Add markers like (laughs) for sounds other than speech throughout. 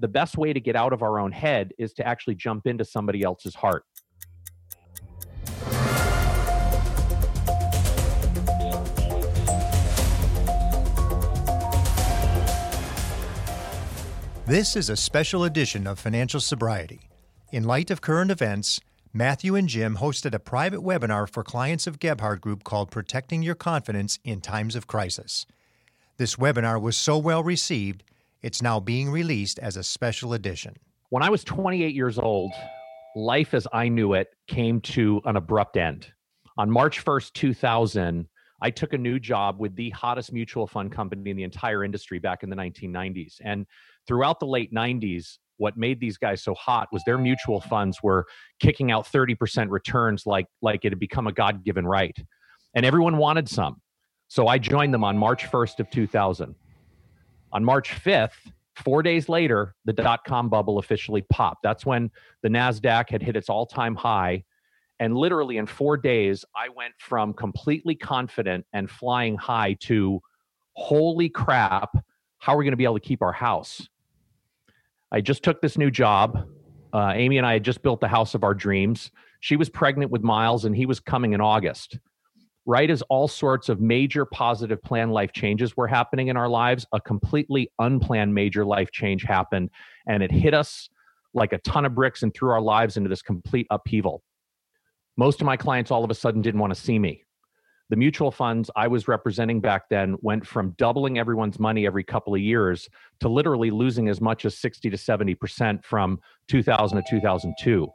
the best way to get out of our own head is to actually jump into somebody else's heart. This is a special edition of Financial Sobriety. In light of current events, Matthew and Jim hosted a private webinar for clients of Gebhardt Group called Protecting Your Confidence in Times of Crisis. This webinar was so well received, it's now being released as a special edition. When I was 28 years old, life as I knew it came to an abrupt end. On March 1st, 2000, I took a new job with the hottest mutual fund company in the entire industry back in the 1990s. And throughout the late 90s, what made these guys so hot was their mutual funds were kicking out 30% returns like like it had become a god-given right. And everyone wanted some. So I joined them on March 1st of 2000. On March 5th, 4 days later, the dot com bubble officially popped. That's when the Nasdaq had hit its all-time high and literally in 4 days I went from completely confident and flying high to holy crap, how are we going to be able to keep our house? I just took this new job. Uh, Amy and I had just built the house of our dreams. She was pregnant with Miles, and he was coming in August. Right as all sorts of major positive plan life changes were happening in our lives, a completely unplanned major life change happened, and it hit us like a ton of bricks and threw our lives into this complete upheaval. Most of my clients all of a sudden didn't want to see me the mutual funds I was representing back then went from doubling everyone's money every couple of years to literally losing as much as 60 to 70% from 2000 to 2002.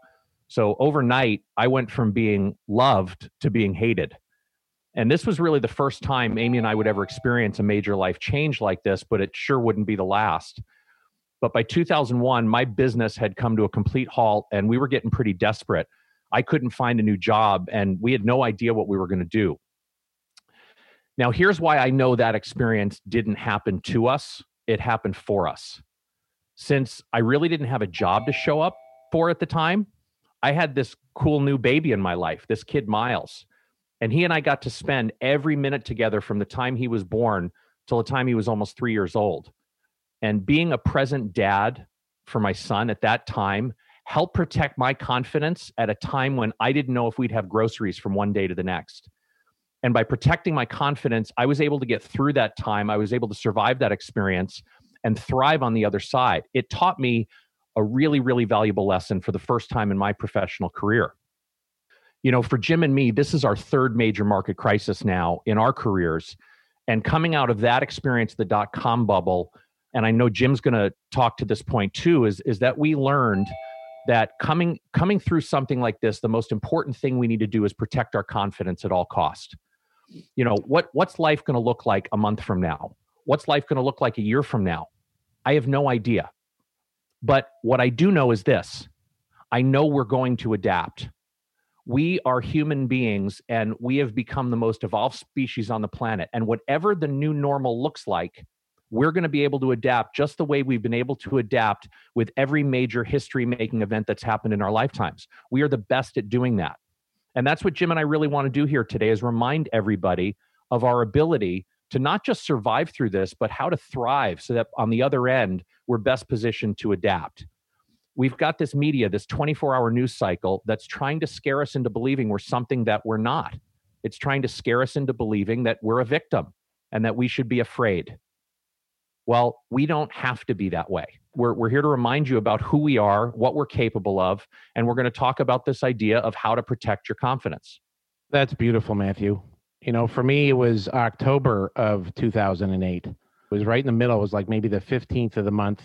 So overnight, I went from being loved to being hated. And this was really the first time Amy and I would ever experience a major life change like this, but it sure wouldn't be the last. But by 2001, my business had come to a complete halt and we were getting pretty desperate. I couldn't find a new job and we had no idea what we were going to do. Now, here's why I know that experience didn't happen to us, it happened for us. Since I really didn't have a job to show up for at the time, I had this cool new baby in my life, this kid, Miles. And he and I got to spend every minute together from the time he was born till the time he was almost three years old. And being a present dad for my son at that time helped protect my confidence at a time when I didn't know if we'd have groceries from one day to the next. And by protecting my confidence, I was able to get through that time. I was able to survive that experience and thrive on the other side. It taught me a really, really valuable lesson for the first time in my professional career. You know, for Jim and me, this is our third major market crisis now in our careers. And coming out of that experience, the dot com bubble, and I know Jim's going to talk to this point too, is, is that we learned that coming coming through something like this, the most important thing we need to do is protect our confidence at all cost. You know what what's life going to look like a month from now? What's life going to look like a year from now? I have no idea. But what i do know is this. I know we're going to adapt we are human beings and we have become the most evolved species on the planet and whatever the new normal looks like we're going to be able to adapt just the way we've been able to adapt with every major history making event that's happened in our lifetimes we are the best at doing that and that's what Jim and I really want to do here today is remind everybody of our ability to not just survive through this, but how to thrive so that on the other end, we're best positioned to adapt. We've got this media, this 24 hour news cycle that's trying to scare us into believing we're something that we're not. It's trying to scare us into believing that we're a victim and that we should be afraid. Well, we don't have to be that way. We're, we're here to remind you about who we are, what we're capable of, and we're going to talk about this idea of how to protect your confidence. That's beautiful, Matthew. You know, for me, it was October of 2008. It was right in the middle. It was like maybe the 15th of the month.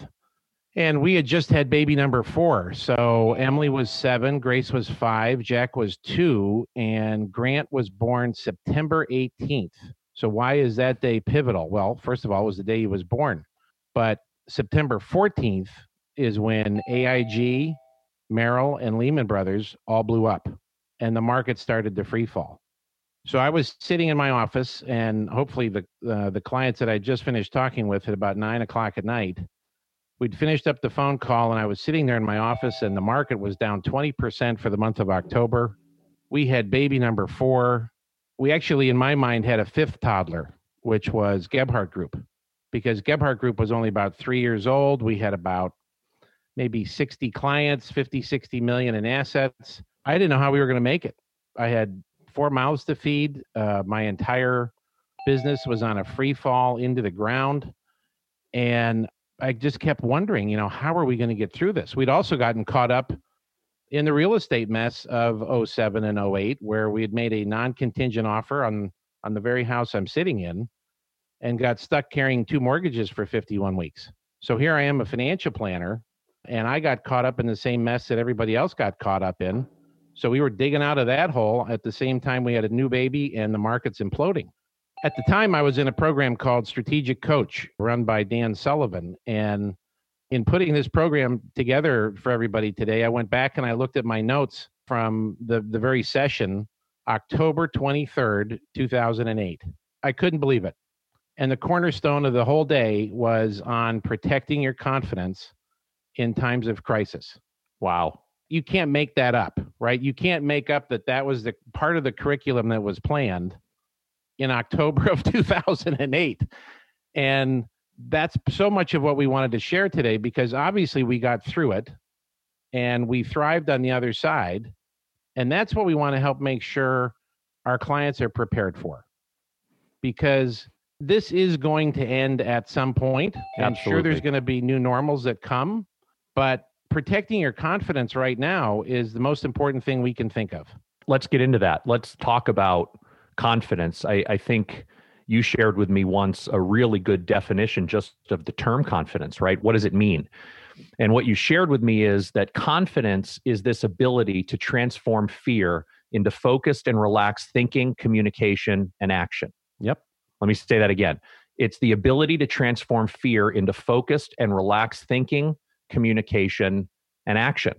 And we had just had baby number four. So Emily was seven, Grace was five, Jack was two, and Grant was born September 18th. So why is that day pivotal? Well, first of all, it was the day he was born. But September 14th is when AIG, Merrill, and Lehman Brothers all blew up and the market started to free fall. So I was sitting in my office, and hopefully the uh, the clients that I just finished talking with at about nine o'clock at night, we'd finished up the phone call, and I was sitting there in my office, and the market was down twenty percent for the month of October. We had baby number four we actually, in my mind, had a fifth toddler, which was Gebhardt Group, because Gebhardt Group was only about three years old. We had about maybe 60 clients, 50, 60 million in assets. I didn't know how we were going to make it. I had four mouths to feed. Uh, my entire business was on a free fall into the ground. And I just kept wondering, you know, how are we going to get through this? We'd also gotten caught up in the real estate mess of 07 and 08, where we had made a non contingent offer on, on the very house I'm sitting in and got stuck carrying two mortgages for 51 weeks. So here I am, a financial planner, and I got caught up in the same mess that everybody else got caught up in. So we were digging out of that hole at the same time we had a new baby and the market's imploding. At the time, I was in a program called Strategic Coach run by Dan Sullivan. And in putting this program together for everybody today, I went back and I looked at my notes from the, the very session, October 23rd, 2008. I couldn't believe it. And the cornerstone of the whole day was on protecting your confidence in times of crisis. Wow. You can't make that up, right? You can't make up that that was the part of the curriculum that was planned in October of (laughs) 2008. And that's so much of what we wanted to share today because obviously we got through it and we thrived on the other side. And that's what we want to help make sure our clients are prepared for. Because this is going to end at some point. I'm sure there's going to be new normals that come, but protecting your confidence right now is the most important thing we can think of. Let's get into that. Let's talk about confidence. I, I think you shared with me once a really good definition just of the term confidence, right? What does it mean? And what you shared with me is that confidence is this ability to transform fear into focused and relaxed thinking, communication, and action. Yep. Let me say that again. It's the ability to transform fear into focused and relaxed thinking, communication, and action.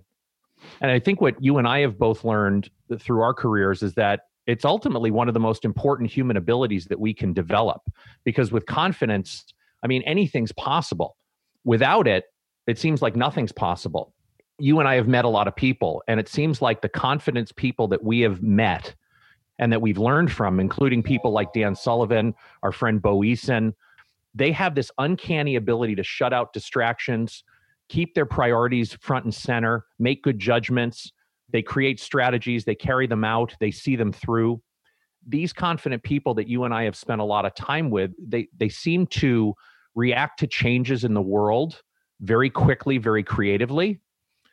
And I think what you and I have both learned through our careers is that it's ultimately one of the most important human abilities that we can develop because with confidence, I mean, anything's possible. Without it, it seems like nothing's possible. You and I have met a lot of people, and it seems like the confidence people that we have met and that we've learned from, including people like Dan Sullivan, our friend Bo Eason, they have this uncanny ability to shut out distractions, keep their priorities front and center, make good judgments. They create strategies, they carry them out, they see them through. These confident people that you and I have spent a lot of time with, they they seem to react to changes in the world very quickly, very creatively.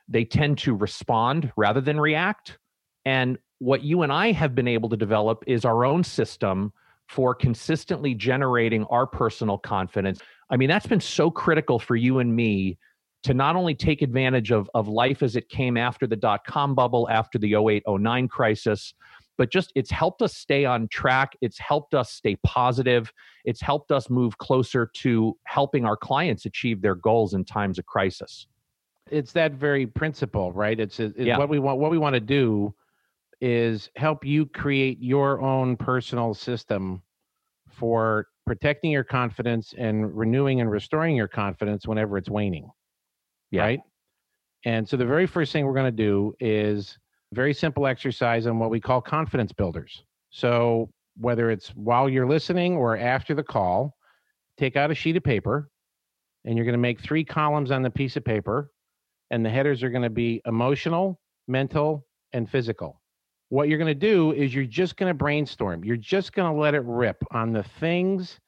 They tend to respond rather than react. And what you and I have been able to develop is our own system for consistently generating our personal confidence. I mean, that's been so critical for you and me to not only take advantage of, of life as it came after the dot com bubble, after the 08 09 crisis, but just it's helped us stay on track. It's helped us stay positive. It's helped us move closer to helping our clients achieve their goals in times of crisis. It's that very principle, right? It's, it's yeah. what we want. What we want to do is help you create your own personal system for protecting your confidence and renewing and restoring your confidence whenever it's waning. Yeah. Right. And so the very first thing we're going to do is very simple exercise on what we call confidence builders. So whether it's while you're listening or after the call, take out a sheet of paper and you're going to make three columns on the piece of paper. And the headers are going to be emotional, mental, and physical what you're going to do is you're just going to brainstorm. You're just going to let it rip on the things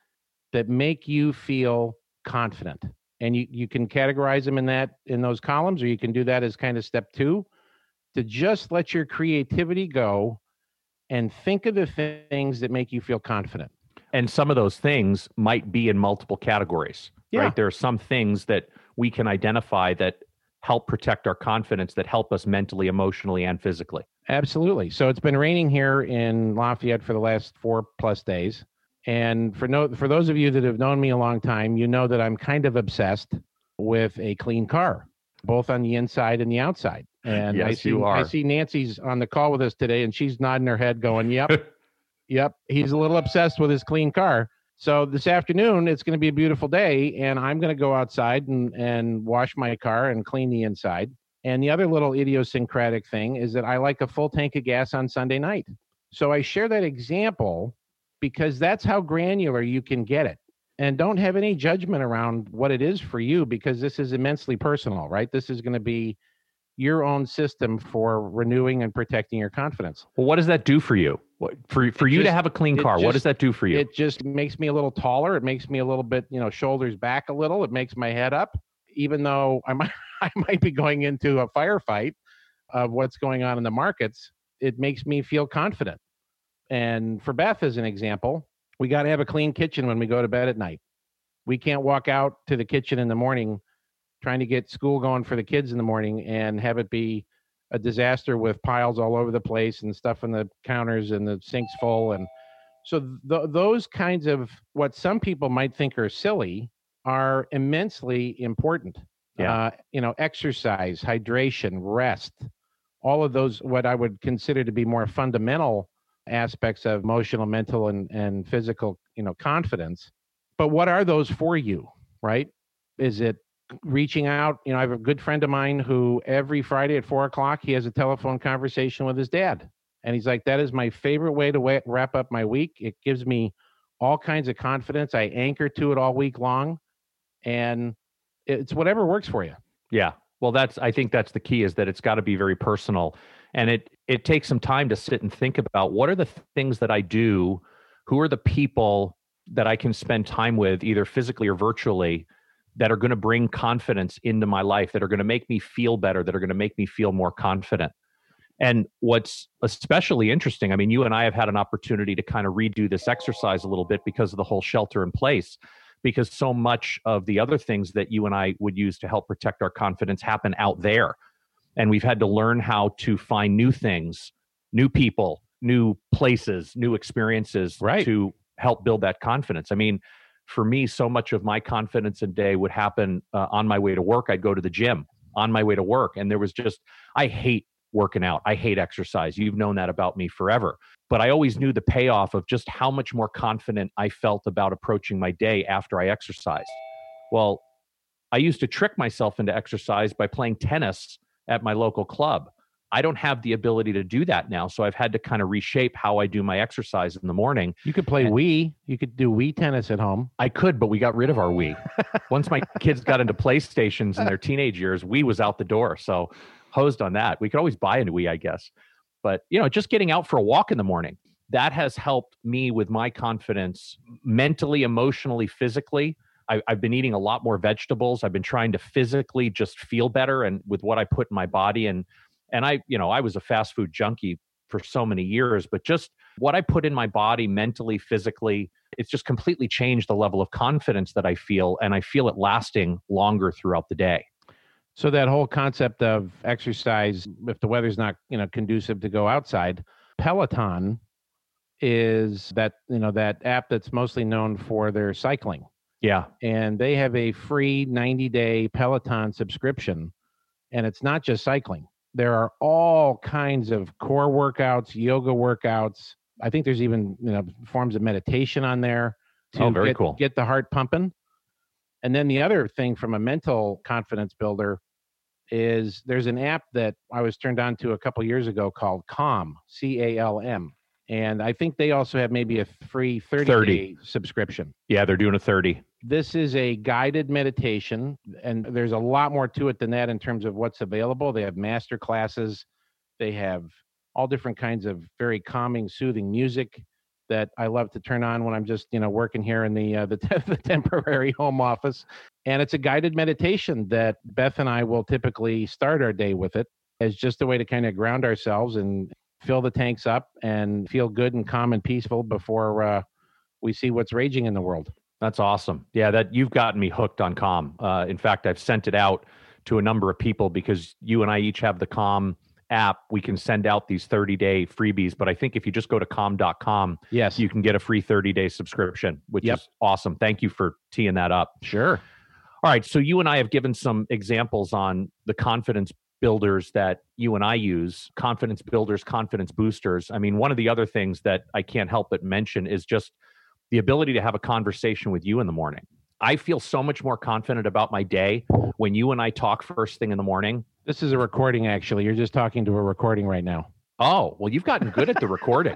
that make you feel confident. And you, you can categorize them in that in those columns, or you can do that as kind of step two to just let your creativity go and think of the things that make you feel confident. And some of those things might be in multiple categories. Yeah. Right. There are some things that we can identify that help protect our confidence, that help us mentally, emotionally, and physically. Absolutely. So it's been raining here in Lafayette for the last four plus days. And for no for those of you that have known me a long time, you know that I'm kind of obsessed with a clean car, both on the inside and the outside. And yes, I see you are. I see Nancy's on the call with us today, and she's nodding her head, going, "Yep, (laughs) yep." He's a little obsessed with his clean car. So this afternoon, it's going to be a beautiful day, and I'm going to go outside and and wash my car and clean the inside. And the other little idiosyncratic thing is that I like a full tank of gas on Sunday night. So I share that example because that's how granular you can get it. and don't have any judgment around what it is for you because this is immensely personal, right? This is going to be your own system for renewing and protecting your confidence. Well, what does that do for you? What, for for you just- to have a clean car, what does that do for you? It just makes me a little taller. It makes me a little bit, you know, shoulders back a little. It makes my head up, even though I might (laughs) I might be going into a firefight of what's going on in the markets. It makes me feel confident. And for Beth, as an example, we got to have a clean kitchen when we go to bed at night. We can't walk out to the kitchen in the morning trying to get school going for the kids in the morning and have it be a disaster with piles all over the place and stuff in the counters and the sinks full and so th- those kinds of what some people might think are silly are immensely important Yeah. uh, you know exercise hydration rest all of those what i would consider to be more fundamental aspects of emotional mental and, and physical you know confidence but what are those for you right? Is it reaching out? You know i have a good friend of mine who every friday at four o'clock he has a telephone conversation with his dad and he's like that is my favorite way to wrap up my week. It gives me all kinds of confidence. I anchor to it all week long and it's whatever works for you. Yeah. Well, that's I think that's the key is that it's got to be very personal and it it takes some time to sit and think about what are the th- things that I do, who are the people that I can spend time with either physically or virtually that are going to bring confidence into my life that are going to make me feel better that are going to make me feel more confident. And what's especially interesting, I mean, you and I have had an opportunity to kind of redo this exercise a little bit because of the whole shelter in place because so much of the other things that you and I would use to help protect our confidence happen out there. And we've had to learn how to find new things, new people, new places, new experiences Right. to help build that confidence. I mean, for me, so much of my confidence in day would happen uh, on my way to work. I'd go to the gym on my way to work. And there was just, I hate working out. I hate exercise. You've known that about me forever but I always knew the payoff of just how much more confident I felt about approaching my day after I exercised. Well, I used to trick myself into exercise by playing tennis at my local club. I don't have the ability to do that now. So I've had to kind of reshape how I do my exercise in the morning. you could play And- wii you could do wii tennis at home I could, but we got rid of our Wii. (laughs) Once my kids got into PlayStations in their teenage years, Wii was out the door. So hosed on that. We could always buy a new Wii, I guess. But you know, just getting out for a walk in the morning, that has helped me with my confidence mentally, emotionally, physically. I, I've been eating a lot more vegetables. I've been trying to physically just feel better and with what I put in my body. And and I, you know, I was a fast food junkie for so many years, but just what I put in my body mentally, physically, it's just completely changed the level of confidence that I feel, and I feel it lasting longer throughout the day. So that whole concept of exercise, if the weather's not you know conducive to go outside, Peloton is that you know that app that's mostly known for their cycling, Yeah, and they have a free 90 day Peloton subscription, and it's not just cycling. There are all kinds of core workouts, yoga workouts. I think there's even you know forms of meditation on there oh, to Oh, very get, cool. get the heart pumping. And then the other thing from a mental confidence builder is there's an app that I was turned on to a couple years ago called Calm, C A L M. And I think they also have maybe a free 30, 30. day subscription. yeah, they're doing a thirty. This is a guided meditation, and there's a lot more to it than that in terms of what's available. They have master classes, they have all different kinds of very calming, soothing music that I love to turn on when I'm just you know working here in the uh, the, (laughs) the temporary home office. And it's a guided meditation that Beth and I will typically start our day with it as just a way to kind of ground ourselves and fill the tanks up and feel good and calm and peaceful before uh, we see what's raging in the world. That's awesome. Yeah, that you've gotten me hooked on Calm. Uh, in fact, I've sent it out to a number of people because you and I each have the Calm app. We can send out these 30 day freebies. But I think if you just go to calm.com, Yes, you can get a free 30 day subscription, which Yep. is awesome. Thank you for teeing that up. sure. All right. So you and I have given some examples on the confidence builders that you and I use confidence builders, confidence boosters. I mean, one of the other things that I can't help but mention is just the ability to have a conversation with you in the morning. I feel so much more confident about my day when you and I talk first thing in the morning. This is a recording, actually. You're just talking to a recording right now. Oh, well, you've gotten good at the recording.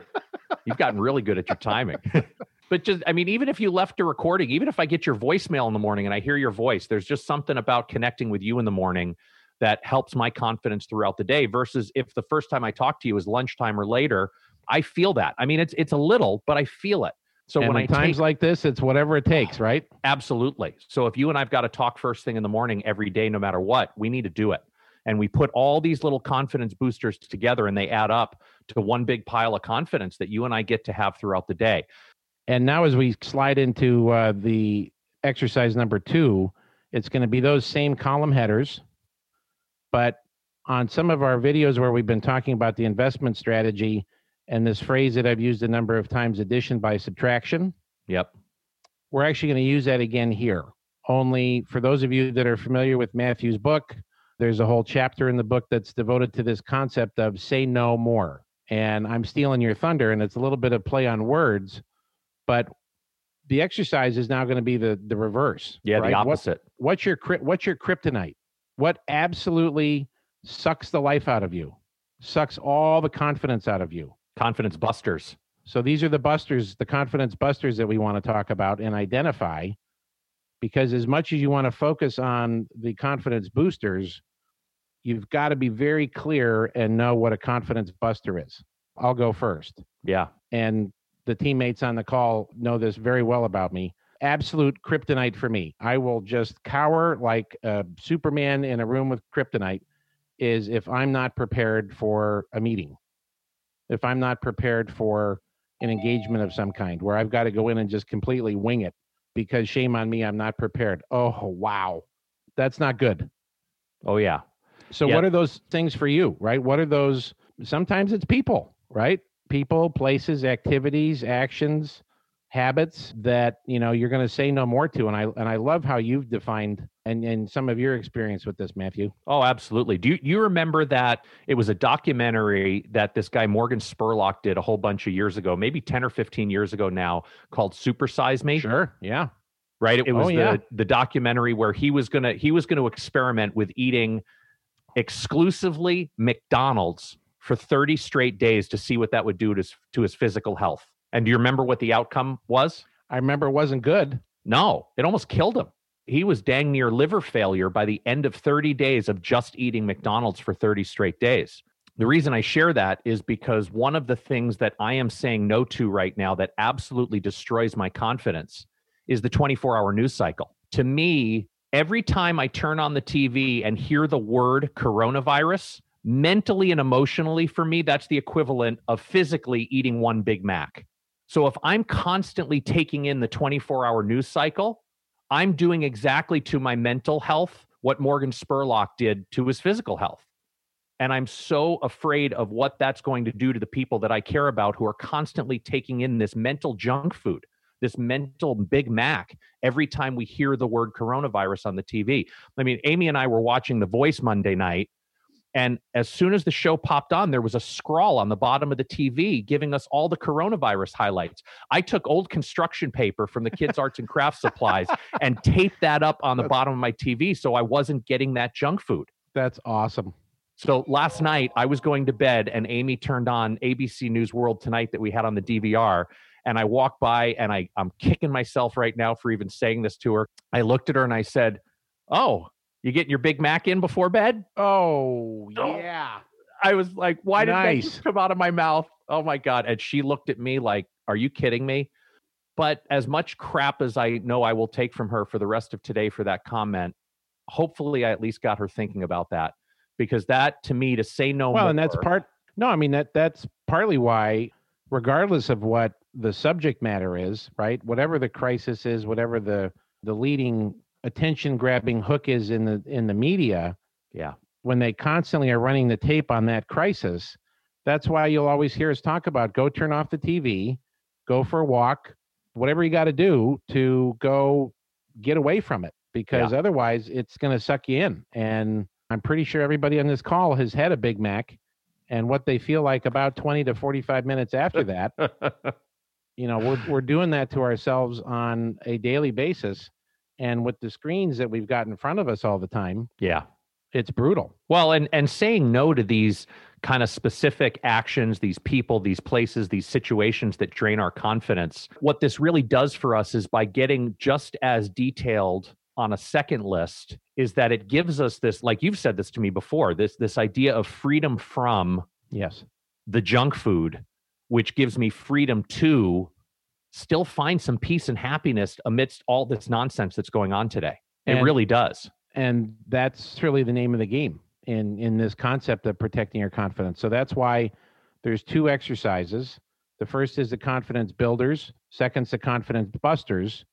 You've gotten really good at your timing. (laughs) but just I mean, even if you left a recording, even if I get your voicemail in the morning and I hear your voice, there's just something about connecting with you in the morning that helps my confidence throughout the day versus if the first time I talk to you is lunchtime or later, I feel that. I mean, it's it's a little, but I feel it. So and when I times take, like this, it's whatever it takes, right? absolutely. So if you and I've got to talk first thing in the morning every day, no matter what, we need to do it. And we put all these little confidence boosters together and they add up to one big pile of confidence that you and I get to have throughout the day. And now, as we slide into uh, the exercise number two, it's going to be those same column headers, but on some of our videos where we've been talking about the investment strategy and this phrase that I've used a number of times addition by subtraction, Yep. we're actually going to use that again here. Only for those of you that are familiar with Matthew's book, there's a whole chapter in the book that's devoted to this concept of say no more. And I'm stealing your thunder, and it's a little bit of play on words, but the exercise is now going to be the the reverse. Yeah, right? the What- opposite. what's your what's your kryptonite? What absolutely sucks the life out of you, sucks all the confidence out of you. Confidence busters. So these are the busters, the confidence busters that we want to talk about and identify. Because as much as you want to focus on the confidence boosters, you've got to be very clear and know what a confidence buster is. I'll go first. Yeah. And the teammates on the call know this very well about me. Absolute kryptonite for me. I will just cower like a Superman in a room with kryptonite is if I'm not prepared for a meeting. If I'm not prepared for an engagement of some kind where I've got to go in and just completely wing it because shame on me, I'm not prepared. Oh, wow. That's not good. Oh yeah. So, Yeah. what are those things for you, right? What are those? Sometimes it's people, right? People, places, activities, actions, habits that you know you're going to say no more to. And I and I love how you've defined and and some of your experience with this, Matthew. Oh, absolutely. Do you, you remember that it was a documentary that this guy Morgan Spurlock did a whole bunch of years ago, maybe 10 or 15 years ago now, called Supersize Me? Sure, yeah, Right? It was Oh, the yeah. the documentary where he was going to he was going to experiment with eating exclusively McDonald's for 30 straight days to see what that would do to his, to his physical health. And do you remember what the outcome was? I remember it wasn't good. No, it almost killed him. He was dang near liver failure by the end of 30 days of just eating McDonald's for 30 straight days. The reason I share that is because one of the things that I am saying no to right now that absolutely destroys my confidence is the 24 hour news cycle. To me, every time I turn on the TV and hear the word coronavirus, mentally and emotionally for me, that's the equivalent of physically eating one Big Mac. So if I'm constantly taking in the 24 hour news cycle, I'm doing exactly to my mental health what Morgan Spurlock did to his physical health. And I'm so afraid of what that's going to do to the people that I care about who are constantly taking in this mental junk food, this mental Big Mac every time we hear the word coronavirus on the TV. I mean, Amy and I were watching The Voice Monday night. And as soon as the show popped on, there was a scroll on the bottom of the TV giving us all the coronavirus highlights. I took old construction paper from the kids' arts and crafts supplies and taped that up on the bottom of my TV so I wasn't getting that junk food. That's awesome. So last night I was going to bed and Amy turned on ABC News World Tonight that we had on the DVR. And I walked by and I, I'm kicking myself right now for even saying this to her. I looked at her and I said, Oh, you getting your Big Mac in before bed? Oh Oh. yeah. I was like, Why did that come out of my mouth? Oh my God. And she looked at me like, Are you kidding me? But as much crap as I know I will take from her for the rest of today for that comment, hopefully I at least got her thinking about that. Because that to me to say no well and that's part no i mean that that's partly why regardless of what the subject matter is right whatever the crisis is whatever the the leading attention grabbing hook is in the in the media Yeah. when they constantly are running the tape on that crisis that's why you'll always hear us talk about go turn off the tv go for a walk whatever you got to do to go get away from it because otherwise it's going to suck you in. And i'm pretty sure everybody on this call has had a big mac and what they feel like about 20 to 45 minutes after that (laughs) you know we're, we're doing that to ourselves on a daily basis and with the screens that we've got in front of us all the time yeah. It's brutal. Well, and and saying no to these kind of specific actions, these people, these places, these situations that drain our confidence. What this really does for us is by getting just as detailed on a second list is that it gives us this like you've said this to me before this this idea of freedom from yes the junk food which gives me freedom to still find some peace and happiness amidst all this nonsense that's going on today. It And- really does. and that's really the name of the game in in this concept of protecting your confidence. So that's why there's two exercises. The first is the confidence builders second's the confidence busters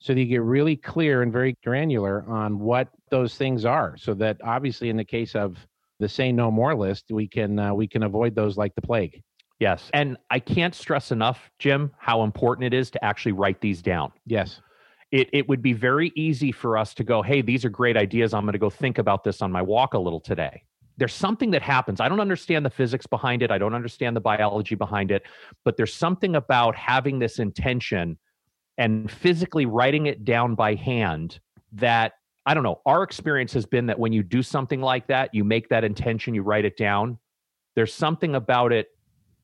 so that you get really clear and very granular on what those things are so that obviously in the case of the say no more list we can uh, we can avoid those like the plague yes and i can't stress enough jim how important it is to actually write these down yes it, it would be very easy for us to go, hey, these are great ideas. I'm going to go think about this on my walk a little today. There's something that happens. I don't understand the physics behind it. I don't understand the biology behind it, but there's something about having this intention and physically writing it down by hand that I don't know. Our experience has been that when you do something like that, you make that intention, you write it down. There's something about it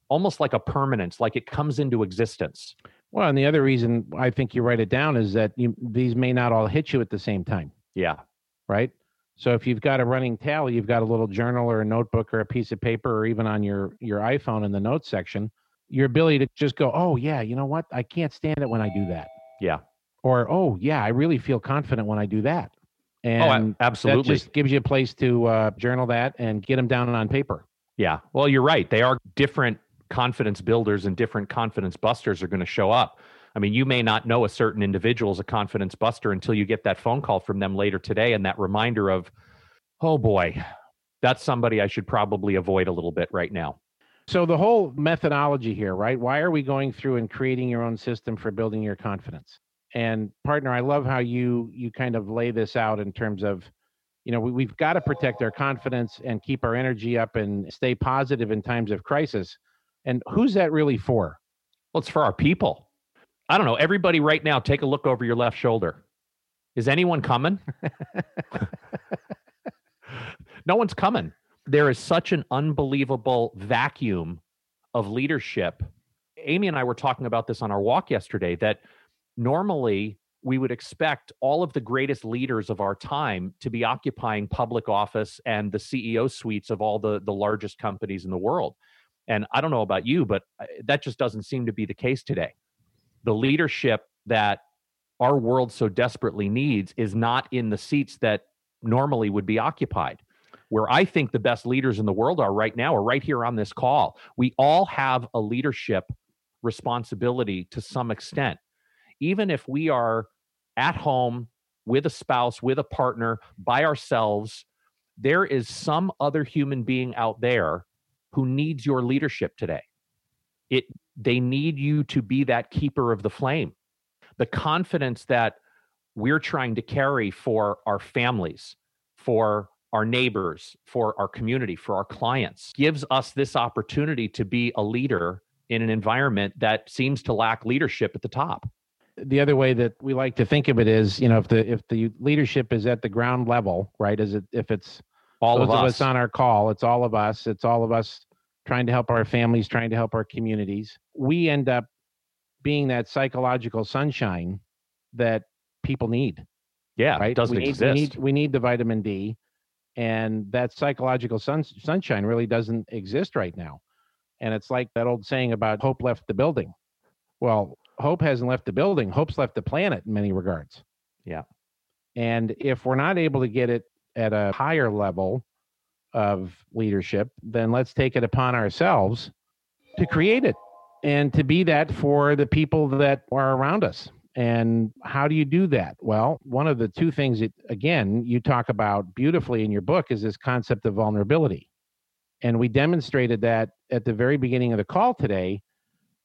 almost like a permanence, like it comes into existence. well and the other reason i think you write it down is that you, these may not all hit you at the same time Yeah. right? So if you've got a running tally, you've got a little journal or a notebook or a piece of paper or even on your your iPhone in the notes section, your ability to just go, "Oh yeah, you know what? I can't stand it when I do that." Yeah. Or, "Oh yeah, I really feel confident when I do that." oh, And a- absolutely. that just gives you a place to uh, journal that and get them down on paper. Yeah. Well, you're right. They are different confidence builders and different confidence busters are going to show up. I mean, you may not know a certain individual is a confidence buster until you get that phone call from them later today and that reminder of, oh boy, that's somebody I should probably avoid a little bit right now. So the whole methodology here, right? Why are we going through and creating your own system for building your confidence? And partner, I love how you you kind of lay this out in terms of, you know, we, we've got to protect our confidence and keep our energy up and stay positive in times of crisis. And who's that really for? Well, it's for our people. I don't know. Everybody right now, take a look over your left shoulder. Is anyone coming? (laughs) no one's coming. There is such an unbelievable vacuum of leadership. Amy and I were talking about this on our walk yesterday that normally we would expect all of the greatest leaders of our time to be occupying public office and the CEO suites of all the, the largest companies in the world. And I don't know about you, but uh, that just doesn't seem to be the case today. The leadership that our world so desperately needs is not in the seats that normally would be occupied. Where I think the best leaders in the world are right now are right here on this call. We all have a leadership responsibility to some extent. Even if we are at home with a spouse, with a partner, by ourselves, there is some other human being out there who needs your leadership today. It they need you to be that keeper of the flame. The confidence that we're trying to carry for our families, for our neighbors, for our community, for our clients gives us this opportunity to be a leader in an environment that seems to lack leadership at the top. The other way that we like to think of it is, you know, if the if the leadership is at the ground level, right? Is it if it's All of us. on our call. It's all of us. It's all of us trying to help our families, trying to help our communities. We end up being that psychological sunshine that people need. yeah, Right? it doesn't we need, exist. We need, we need the vitamin D, and that psychological sun, sunshine really doesn't exist right now. And it's like that old saying about hope left the building. Well, hope hasn't left the building. Hope's left the planet in many regards. Yeah. And if we're not able to get it at a higher level of leadership, then let's take it upon ourselves to create it and to be that for the people that are around us. And how do you do that? Well, one of the two things that, again, you talk about beautifully in your book is this concept of vulnerability. And we demonstrated that at the very beginning of the call today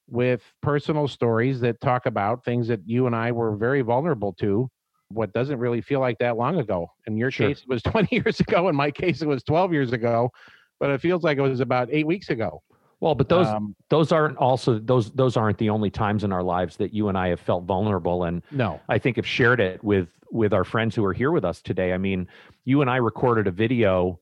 with personal stories that talk about things that you and I were very vulnerable to what doesn't really feel like that long ago. In your Sure. case, it was (laughs) 20 years ago. In my case, it was 12 years ago, but it feels like it was about eight weeks ago. Well, but those um, those aren't also those those aren't the only times in our lives that you and I have felt vulnerable and no. I think have shared it with with our friends who are here with us today. I mean, you and I recorded a video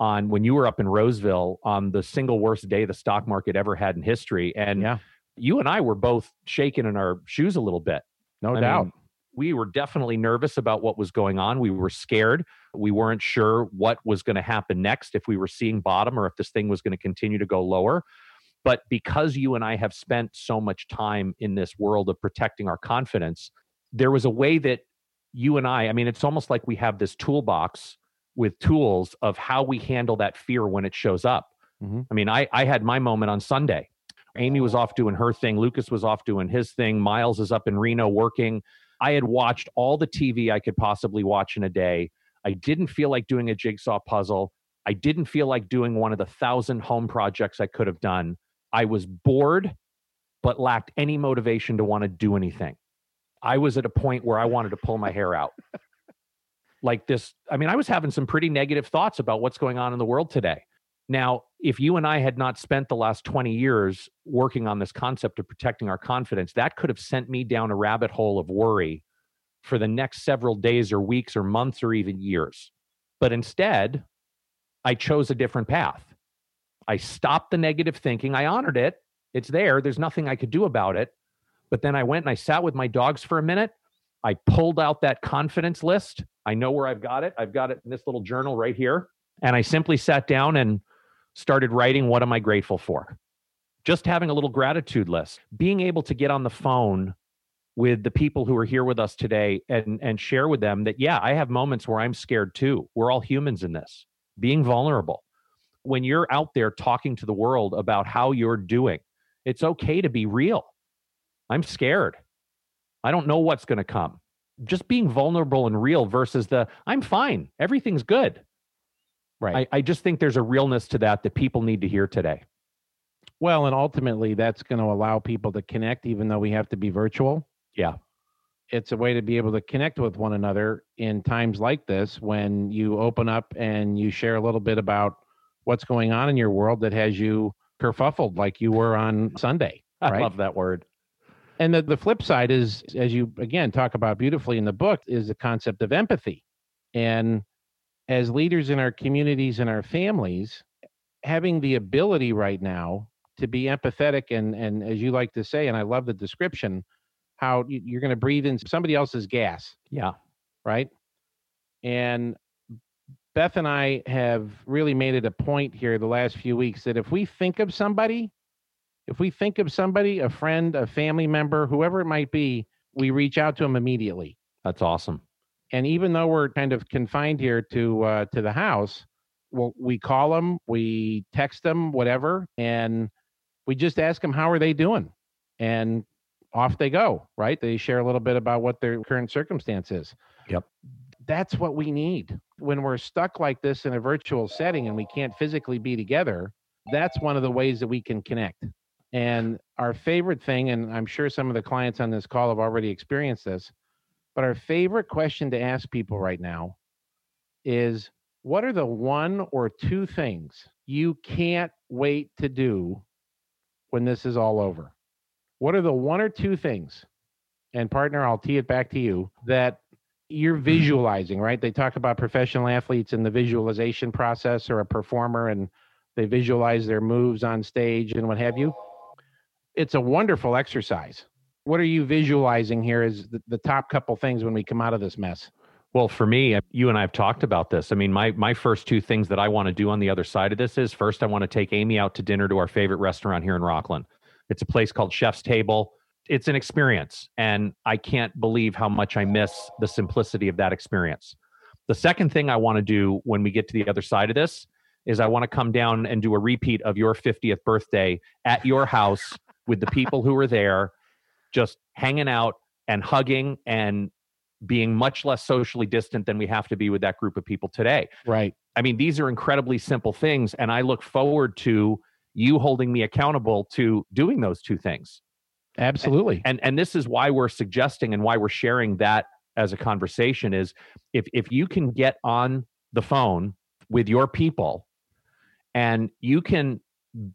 on when you were up in Roseville on the single worst day the stock market ever had in history and yeah. you and I were both shaking in our shoes a little bit. No I doubt. Mean, we were definitely nervous about what was going on. We were scared. We weren't sure what was going to happen next, if we were seeing bottom or if this thing was going to continue to go lower. But because you and I have spent so much time in this world of protecting our confidence, there was a way that you and I, I mean, it's almost like we have this toolbox with tools of how we handle that fear when it shows up. Mm-hmm. I mean, I, I had my moment on Sunday. Amy was off doing her thing. Lucas was off doing his thing. Miles is up in Reno working. I had watched all the TV I could possibly watch in a day. I didn't feel like doing a jigsaw puzzle. I didn't feel like doing one of the thousand home projects I could have done. I was bored, but lacked any motivation to want to do anything. I was at a point where I wanted to pull my hair out. like this, I mean, I was having some pretty negative thoughts about what's going on in the world today. Now, if you and I had not spent the last 20 years working on this concept of protecting our confidence, that could have sent me down a rabbit hole of worry for the next several days or weeks or months or even years. But instead, I chose a different path. I stopped the negative thinking. I honored it. It's there. There's nothing I could do about it. But then I went and I sat with my dogs for a minute. I pulled out that confidence list. I know where I've got it. I've got it in this little journal right here. And I simply sat down and started writing what am I grateful for? Just having a little gratitude list, being able to get on the phone with the people who are here with us today and and share with them that yeah, I have moments where I'm scared too. We're all humans in this. Being vulnerable. When you're out there talking to the world about how you're doing, it's okay to be real. I'm scared. I don't know what's going to come. Just being vulnerable and real versus the I'm fine. Everything's good. Right. I, I just think there's a realness to that that people need to hear today. Well, and ultimately, that's going to allow people to connect, even though we have to be virtual. Yeah. It's a way to be able to connect with one another in times like this when you open up and you share a little bit about what's going on in your world that has you kerfuffled like you were on Sunday. (laughs) Right? I love that word. And the, the flip side is, as you again talk about beautifully in the book, is the concept of empathy. And as leaders in our communities and our families, having the ability right now to be empathetic and and as you like to say, and I love the description, how you're going to breathe in somebody else's gas. Yeah. Right. And Beth and I have really made it a point here the last few weeks that if we think of somebody, if we think of somebody, a friend, a family member, whoever it might be, we reach out to them immediately. That's awesome and even though we're kind of confined here to uh, to the house, well, we call them, we text them, whatever, and we just ask them how are they doing, and off they go. Right? They share a little bit about what their current circumstance is. Yep. That's what we need when we're stuck like this in a virtual setting and we can't physically be together. That's one of the ways that we can connect. And our favorite thing, and I'm sure some of the clients on this call have already experienced this, but our favorite question to ask people right now is what are the one or two things you can't wait to do when this is all over? What are the one or two things? And partner, I'll tee it back to you that you're (laughs) visualizing, right? They talk about professional athletes in the visualization process or a performer and they visualize their moves on stage and what have you. It's a wonderful exercise what are you visualizing here as the, the top couple things when we come out of this mess? Well, for me, uh, you and I have talked about this. I mean, my my first two things that I want to do on the other side of this is first, I want to take Amy out to dinner to our favorite restaurant here in Rocklin. It's a place called Chef's Table. It's an experience, and I can't believe how much I miss the simplicity of that experience. The second thing I want to do when we get to the other side of this is I want to come down and do a repeat of your 50th birthday at your house with the people who were there just hanging out and hugging and being much less socially distant than we have to be with that group of people today. Right. I mean, these are incredibly simple things. And I look forward to you holding me accountable to doing those two things. Absolutely. And, and and this is why we're suggesting and why we're sharing that as a conversation is if if you can get on the phone with your people and you can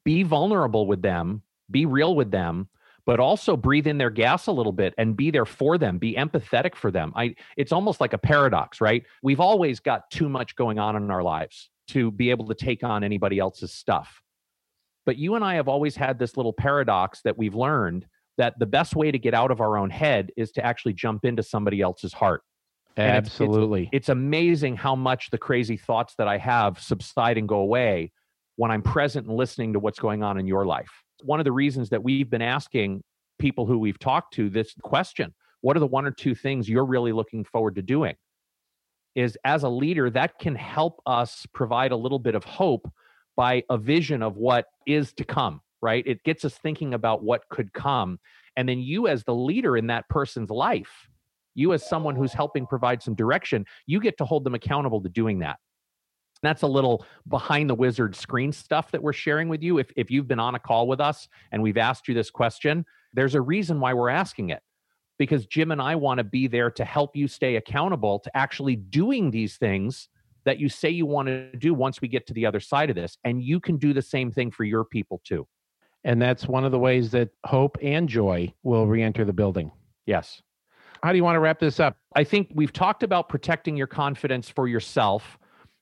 be vulnerable with them, be real with them, but also breathe in their gas a little bit and be there for them, be empathetic for them. I it's almost like a paradox, right? We've always got too much going on in our lives to be able to take on anybody else's stuff. But you and I have always had this little paradox that we've learned that the best way to get out of our own head is to actually jump into somebody else's heart. Absolutely. It's, it's, it's, amazing how much the crazy thoughts that I have subside and go away when I'm present and listening to what's going on in your life. One of the reasons that we've been asking people who we've talked to this question what are the one or two things you're really looking forward to doing? Is as a leader, that can help us provide a little bit of hope by a vision of what is to come, right? It gets us thinking about what could come. And then you, as the leader in that person's life, you as someone who's helping provide some direction, you get to hold them accountable to doing that. That's a little behind the wizard screen stuff that we're sharing with you. If, if you've been on a call with us and we've asked you this question, there's a reason why we're asking it. Because Jim and I want to be there to help you stay accountable to actually doing these things that you say you want to do once we get to the other side of this. And you can do the same thing for your people too. And that's one of the ways that hope and joy will re enter the building. Yes. How do you want to wrap this up? I think we've talked about protecting your confidence for yourself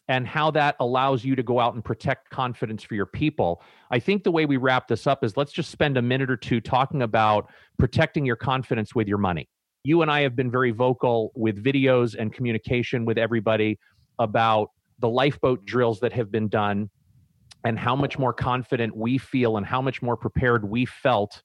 and how that allows you to go out and protect confidence for your people. I think the way we wrap this up is let's just spend a minute or two talking about protecting your confidence with your money. You and I have been very vocal with videos and communication with everybody about the lifeboat drills that have been done and how much more confident we feel and how much more prepared we felt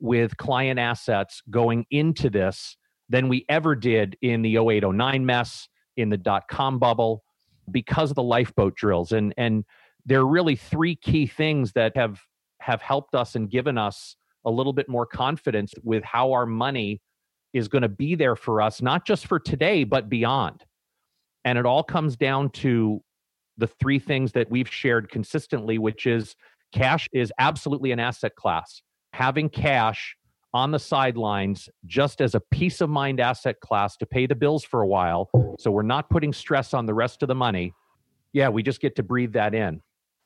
with client assets going into this than we ever did in the 0809 mess, in the dot com bubble, because of the lifeboat drills. And and there are really three key things that have have helped us and given us a little bit more confidence with how our money is going to be there for us, not just for today, but beyond. And it all comes down to the three things that we've shared consistently, which is cash is absolutely an asset class. Having cash on the sidelines just as a peace of mind asset class to pay the bills for a while. So we're not putting stress on the rest of the money. Yeah, we just get to breathe that in.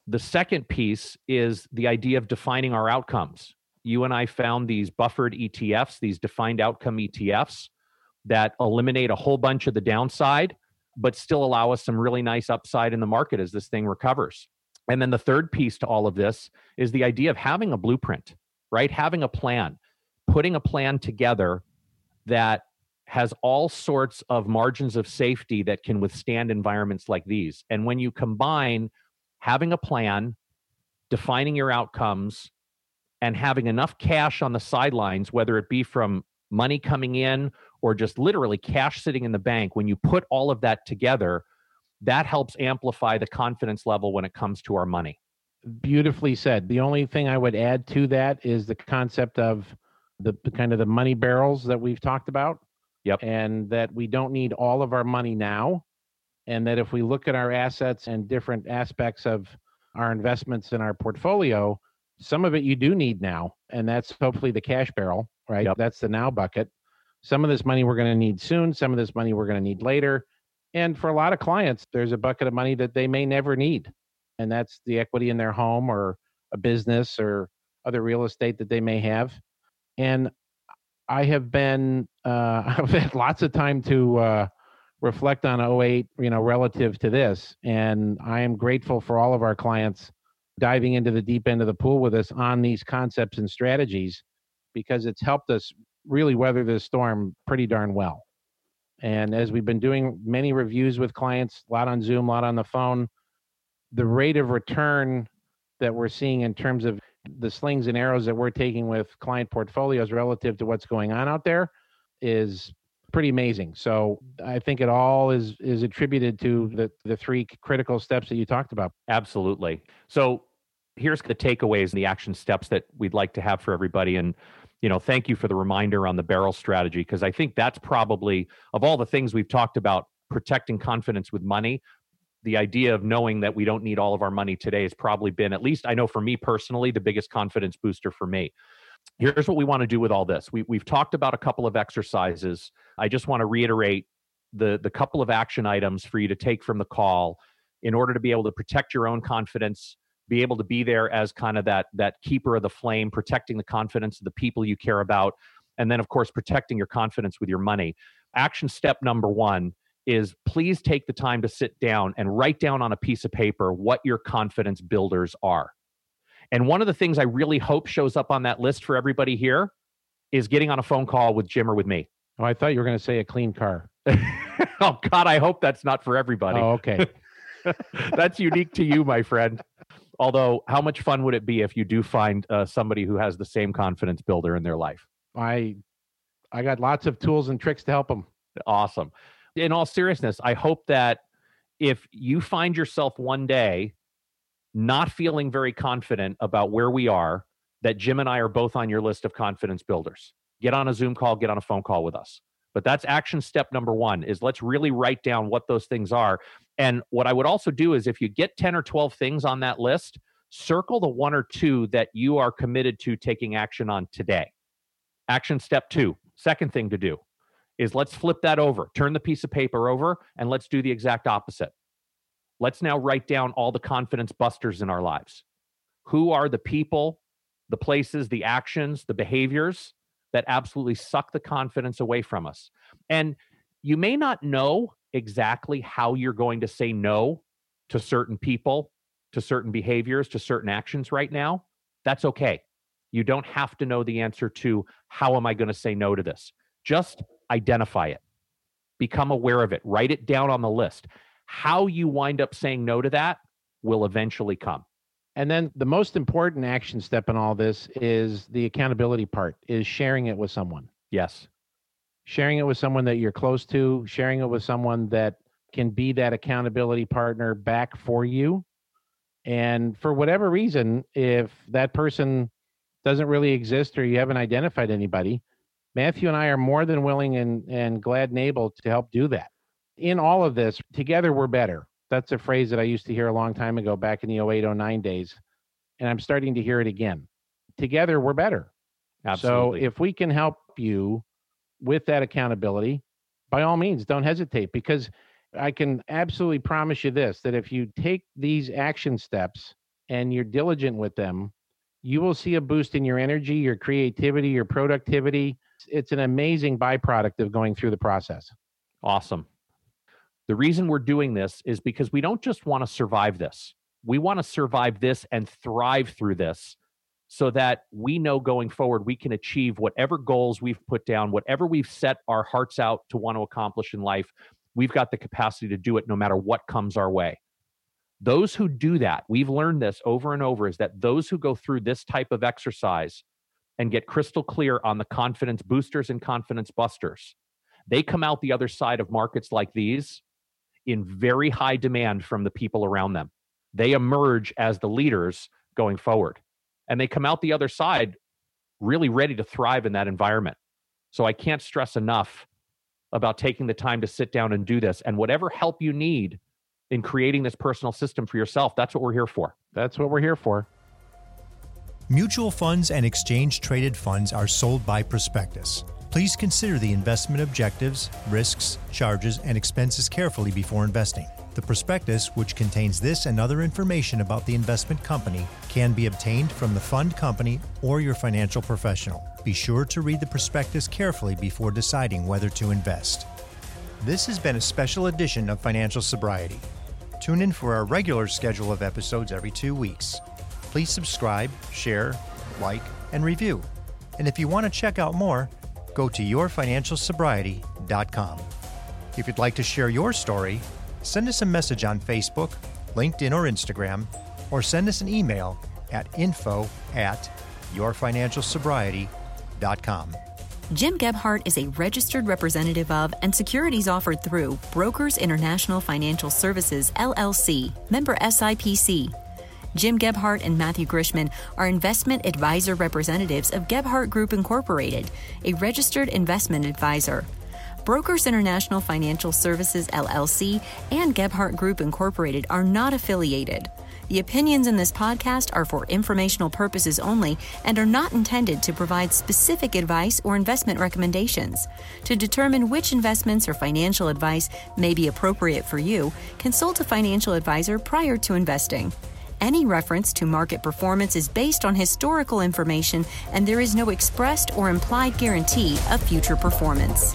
The second piece is the idea of defining our outcomes. You and I found these buffered ETFs, these defined outcome ETFs that eliminate a whole bunch of the downside, but still allow us some really nice upside in the market as this thing recovers. And then the third piece to all of this is the idea of having a blueprint, right? Having a plan putting a plan together that has all sorts of margins of safety that can withstand environments like these. And when you combine having a plan, defining your outcomes, and having enough cash on the sidelines, whether it be from money coming in or just literally cash sitting in the bank, when you put all of that together, that helps amplify the confidence level when it comes to our money. Beautifully said. The only thing I would add to that is the concept of the, the kind of the money barrels that we've talked about. Yep. And that we don't need all of our money now. And that if we look at our assets and different aspects of our investments in our portfolio, some of it you do need now. And that's hopefully the cash barrel, right? Yep. That's the now bucket. Some of this money we're going to need soon. Some of this money we're going to need later. And for a lot of clients, there's a bucket of money that they may never need. And that's the equity in their home or a business or other real estate that they may have and I have been uh, (laughs) I've had lots of time to uh, reflect on 08, you know, relative to this, and I am grateful for all of our clients diving into the deep end of the pool with us on these concepts and strategies because it's helped us really weather this storm pretty darn well. And as we've been doing many reviews with clients, a lot on Zoom, a lot on the phone, the rate of return that we're seeing in terms of the slings and arrows that we're taking with client portfolios relative to what's going on out there is pretty amazing. So I think it all is is attributed to the the three critical steps that you talked about. Absolutely. So here's the takeaways and the action steps that we'd like to have for everybody and you know thank you for the reminder on the barrel strategy because i think that's probably of all the things we've talked about protecting confidence with money the idea of knowing that we don't need all of our money today has probably been, at least I know for me personally, the biggest confidence booster for me. Here's what we want to do with all this. We, we've talked about a couple of exercises. I just want to reiterate the, the couple of action items for you to take from the call in order to be able to protect your own confidence be able to be there as kind of that that keeper of the flame, protecting the confidence of the people you care about, and then of course protecting your confidence with your money. Action step number 1 is please take the time to sit down and write down on a piece of paper what your confidence builders are. And one of the things I really hope shows up on that list for everybody here is getting on a phone call with Jim or with me. Oh, I thought you were going to say a clean car. (laughs) oh God, I hope that's not for everybody. Oh, okay. (laughs) (laughs) that's unique to you, my friend. Although, how much fun would it be if you do find uh, somebody who has the same confidence builder in their life? I, I got lots of tools and tricks to help them. Awesome. In all seriousness, I hope that if you find yourself one day not feeling very confident about where we are, that Jim and I are both on your list of confidence builders. Get on a Zoom call, get on a phone call with us. But that's action step number one is let's really write down what those things are. And what I would also do is if you get 10 or 12 things on that list, circle the one or two that you are committed to taking action on today. Action step two, second thing to do is let's flip that over, turn the piece of paper over, and let's do the exact opposite. Let's now write down all the confidence busters in our lives. Who are the people, the places, the actions, the behaviors that absolutely suck the confidence away from us? And you may not know exactly how you're going to say no to certain people, to certain behaviors, to certain actions right now. That's okay. You don't have to know the answer to how am I going to say no to this. Just identify it, become aware of it, write it down on the list. How you wind up saying no to that will eventually come. And then the most important action step in all this is the accountability part, is sharing it with someone. Yes. Sharing it with someone that you're close to, sharing it with someone that can be that accountability partner back for you. And for whatever reason, if that person doesn't really exist or you haven't identified anybody, Matthew and I are more than willing and, and glad and able to help do that. In all of this, together we're better. That's a phrase that I used to hear a long time ago back in the 08 09 days. And I'm starting to hear it again. Together we're better. Absolutely. So if we can help you with that accountability, by all means, don't hesitate because I can absolutely promise you this that if you take these action steps and you're diligent with them, you will see a boost in your energy, your creativity, your productivity. It's an amazing byproduct of going through the process. Awesome. The reason we're doing this is because we don't just want to survive this. We want to survive this and thrive through this so that we know going forward we can achieve whatever goals we've put down, whatever we've set our hearts out to want to accomplish in life. We've got the capacity to do it no matter what comes our way. Those who do that, we've learned this over and over, is that those who go through this type of exercise and get crystal clear on the confidence boosters and confidence busters, they come out the other side of markets like these in very high demand from the people around them. They emerge as the leaders going forward. And they come out the other side really ready to thrive in that environment. So I can't stress enough about taking the time to sit down and do this. And whatever help you need in creating this personal system for yourself, that's what we're here for. That's what we're here for. Mutual funds and exchange traded funds are sold by prospectus. Please consider the investment objectives, risks, charges, and expenses carefully before investing. The prospectus, which contains this and other information about the investment company, can be obtained from the fund company or your financial professional. Be sure to read the prospectus carefully before deciding whether to invest. This has been a special edition of Financial Sobriety. Tune in for our regular schedule of episodes every two weeks. Please subscribe, share, like, and review. And if you want to check out more, go to yourfinancialsobriety.com. If you'd like to share your story, send us a message on Facebook, LinkedIn, or Instagram, or send us an email at info at yourfinancialsobriety.com. Jim Gebhardt is a registered representative of and securities offered through Brokers International Financial Services, LLC, member SIPC. Jim Gebhardt and Matthew Grishman are investment advisor representatives of Gebhardt Group Incorporated, a registered investment advisor. Brokers International Financial Services LLC and Gebhardt Group Incorporated are not affiliated. The opinions in this podcast are for informational purposes only and are not intended to provide specific advice or investment recommendations. To determine which investments or financial advice may be appropriate for you, consult a financial advisor prior to investing. Any reference to market performance is based on historical information, and there is no expressed or implied guarantee of future performance.